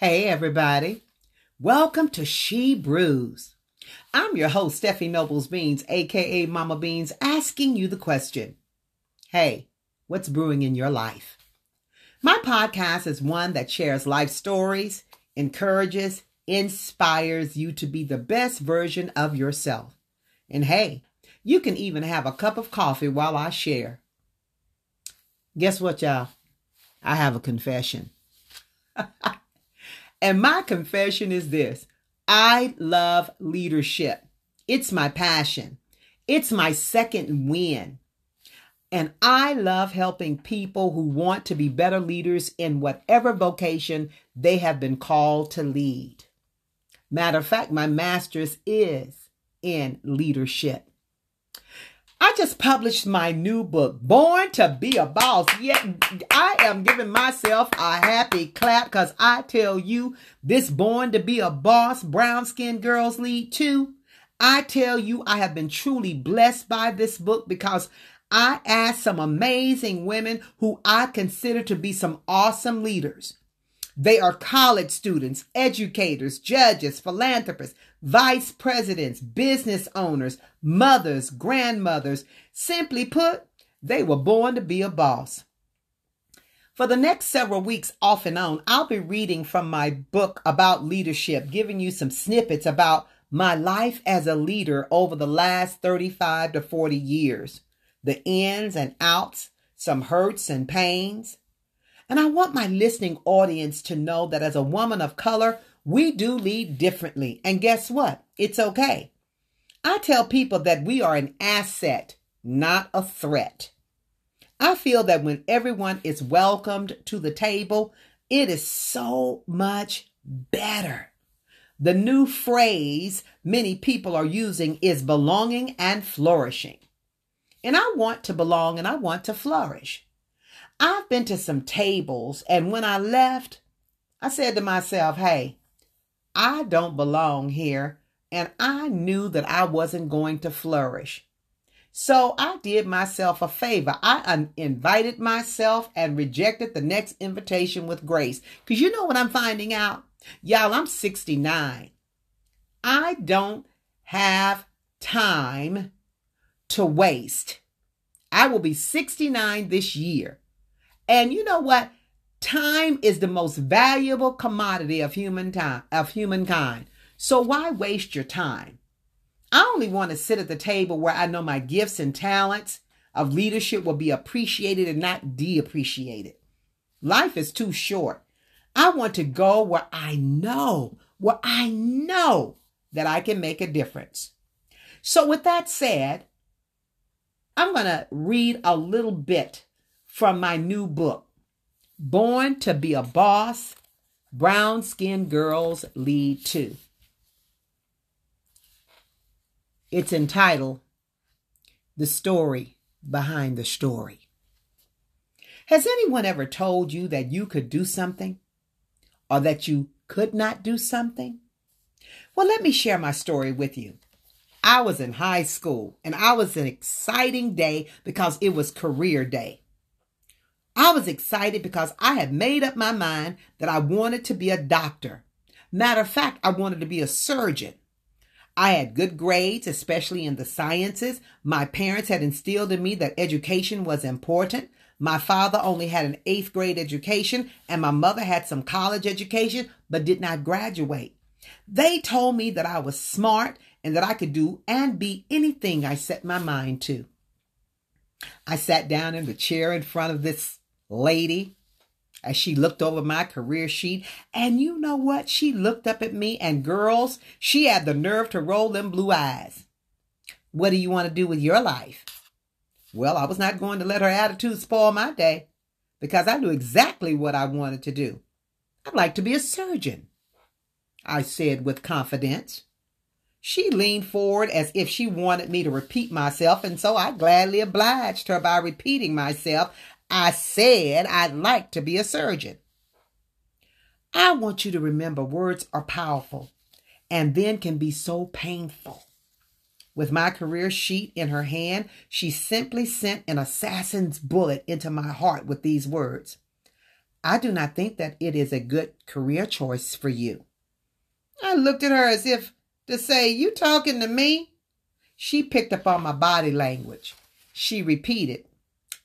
Hey, everybody. Welcome to She Brews. I'm your host, Steffi Nobles Beans, aka Mama Beans, asking you the question Hey, what's brewing in your life? My podcast is one that shares life stories, encourages, inspires you to be the best version of yourself. And hey, you can even have a cup of coffee while I share. Guess what, y'all? I have a confession. And my confession is this I love leadership. It's my passion, it's my second win. And I love helping people who want to be better leaders in whatever vocation they have been called to lead. Matter of fact, my master's is in leadership. I just published my new book, Born to Be a Boss. Yet I am giving myself a happy clap because I tell you, this Born to Be a Boss Brown Skin Girls Lead 2. I tell you, I have been truly blessed by this book because I asked some amazing women who I consider to be some awesome leaders. They are college students, educators, judges, philanthropists, vice presidents, business owners, mothers, grandmothers. Simply put, they were born to be a boss. For the next several weeks, off and on, I'll be reading from my book about leadership, giving you some snippets about my life as a leader over the last 35 to 40 years, the ins and outs, some hurts and pains. And I want my listening audience to know that as a woman of color, we do lead differently. And guess what? It's okay. I tell people that we are an asset, not a threat. I feel that when everyone is welcomed to the table, it is so much better. The new phrase many people are using is belonging and flourishing. And I want to belong and I want to flourish. I've been to some tables, and when I left, I said to myself, hey, I don't belong here, and I knew that I wasn't going to flourish. So I did myself a favor. I invited myself and rejected the next invitation with grace. Because you know what I'm finding out? Y'all, I'm 69. I don't have time to waste. I will be 69 this year. And you know what? Time is the most valuable commodity of human time of humankind. So why waste your time? I only want to sit at the table where I know my gifts and talents of leadership will be appreciated and not de-appreciated. Life is too short. I want to go where I know, where I know that I can make a difference. So with that said, I'm going to read a little bit from my new book, Born to Be a Boss Brown Skin Girls Lead 2. It's entitled The Story Behind the Story. Has anyone ever told you that you could do something or that you could not do something? Well, let me share my story with you. I was in high school and I was an exciting day because it was career day. I was excited because I had made up my mind that I wanted to be a doctor. Matter of fact, I wanted to be a surgeon. I had good grades, especially in the sciences. My parents had instilled in me that education was important. My father only had an eighth grade education, and my mother had some college education, but did not graduate. They told me that I was smart and that I could do and be anything I set my mind to. I sat down in the chair in front of this lady as she looked over my career sheet. And you know what? She looked up at me, and girls, she had the nerve to roll them blue eyes. What do you want to do with your life? Well, I was not going to let her attitude spoil my day because I knew exactly what I wanted to do. I'd like to be a surgeon, I said with confidence. She leaned forward as if she wanted me to repeat myself, and so I gladly obliged her by repeating myself I said I'd like to be a surgeon. I want you to remember words are powerful and then can be so painful. With my career sheet in her hand, she simply sent an assassin's bullet into my heart with these words I do not think that it is a good career choice for you. I looked at her as if to say, You talking to me? She picked up on my body language. She repeated,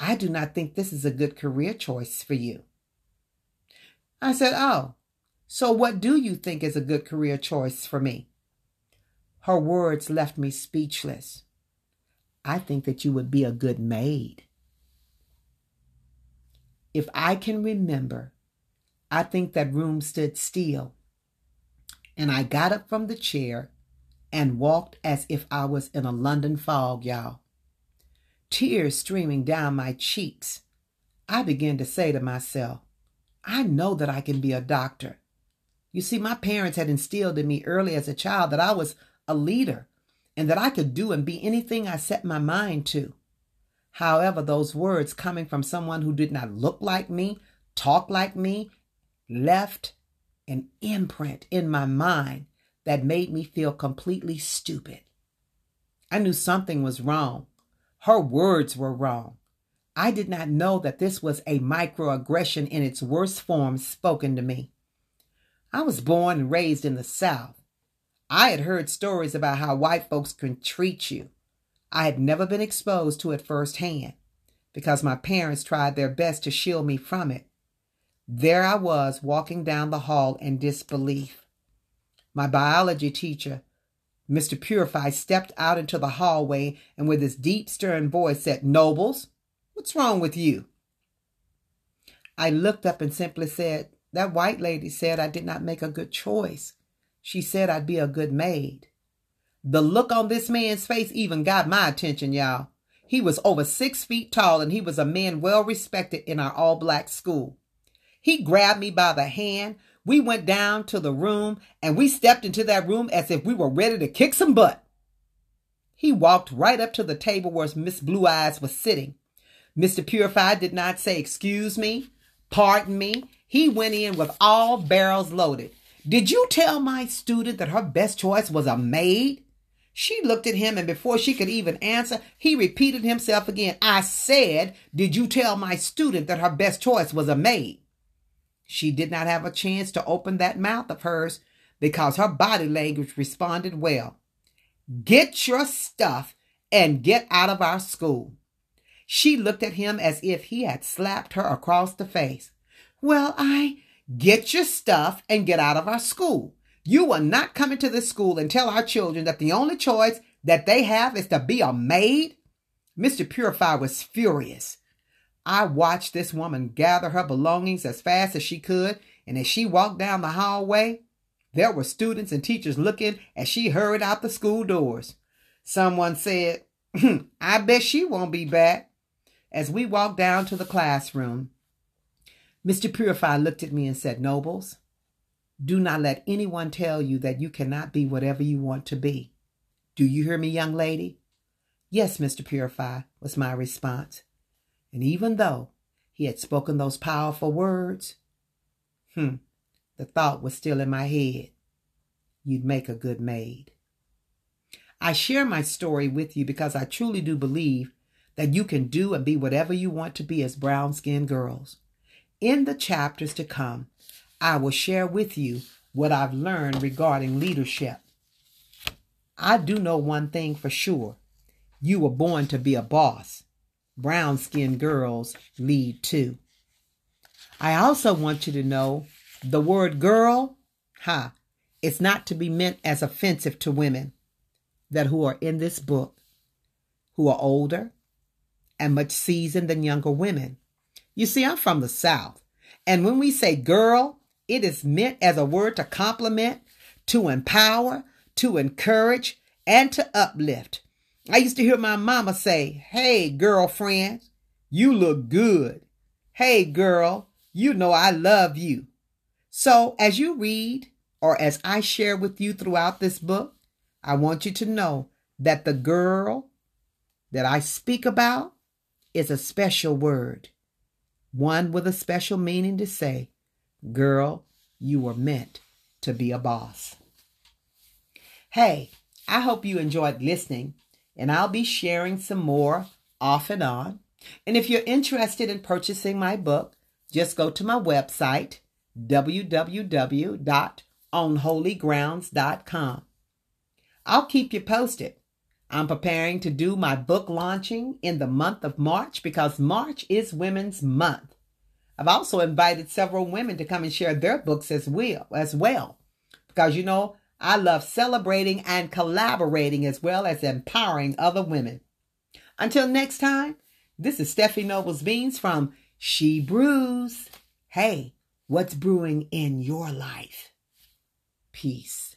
I do not think this is a good career choice for you. I said, Oh, so what do you think is a good career choice for me? Her words left me speechless. I think that you would be a good maid. If I can remember, I think that room stood still. And I got up from the chair and walked as if I was in a London fog, y'all. Tears streaming down my cheeks. I began to say to myself, I know that I can be a doctor. You see, my parents had instilled in me early as a child that I was a leader and that I could do and be anything I set my mind to. However, those words coming from someone who did not look like me, talk like me, left an imprint in my mind that made me feel completely stupid. I knew something was wrong. Her words were wrong. I did not know that this was a microaggression in its worst form spoken to me. I was born and raised in the South. I had heard stories about how white folks can treat you. I had never been exposed to it firsthand because my parents tried their best to shield me from it. There I was walking down the hall in disbelief. My biology teacher, Mr. Purify, stepped out into the hallway and with his deep, stern voice said, Nobles, what's wrong with you? I looked up and simply said, That white lady said I did not make a good choice. She said I'd be a good maid. The look on this man's face even got my attention, y'all. He was over six feet tall and he was a man well respected in our all black school. He grabbed me by the hand. We went down to the room and we stepped into that room as if we were ready to kick some butt. He walked right up to the table where Miss Blue Eyes was sitting. Mr. Purify did not say, Excuse me, pardon me. He went in with all barrels loaded. Did you tell my student that her best choice was a maid? She looked at him, and before she could even answer, he repeated himself again. I said, Did you tell my student that her best choice was a maid? She did not have a chance to open that mouth of hers because her body language responded well. Get your stuff and get out of our school. She looked at him as if he had slapped her across the face. Well, I get your stuff and get out of our school. You will not come into this school and tell our children that the only choice that they have is to be a maid. Mr. Purify was furious. I watched this woman gather her belongings as fast as she could, and as she walked down the hallway, there were students and teachers looking as she hurried out the school doors. Someone said, I bet she won't be back. As we walked down to the classroom, Mr. Purify looked at me and said, Nobles, do not let anyone tell you that you cannot be whatever you want to be. Do you hear me, young lady? Yes, Mr. Purify, was my response. And even though he had spoken those powerful words, hmm, the thought was still in my head. You'd make a good maid. I share my story with you because I truly do believe that you can do and be whatever you want to be as brown skinned girls. In the chapters to come, I will share with you what I've learned regarding leadership. I do know one thing for sure you were born to be a boss brown skinned girls lead too. I also want you to know the word girl, ha, it's not to be meant as offensive to women that who are in this book, who are older and much seasoned than younger women. You see, I'm from the South. And when we say girl, it is meant as a word to compliment, to empower, to encourage, and to uplift. I used to hear my mama say, Hey, girlfriend, you look good. Hey, girl, you know I love you. So, as you read, or as I share with you throughout this book, I want you to know that the girl that I speak about is a special word, one with a special meaning to say, Girl, you were meant to be a boss. Hey, I hope you enjoyed listening and I'll be sharing some more off and on. And if you're interested in purchasing my book, just go to my website, www.onholygrounds.com. I'll keep you posted. I'm preparing to do my book launching in the month of March because March is Women's Month. I've also invited several women to come and share their books as well, as well. Because you know, I love celebrating and collaborating as well as empowering other women. Until next time, this is Steffi Nobles Beans from She Brews. Hey, what's brewing in your life? Peace.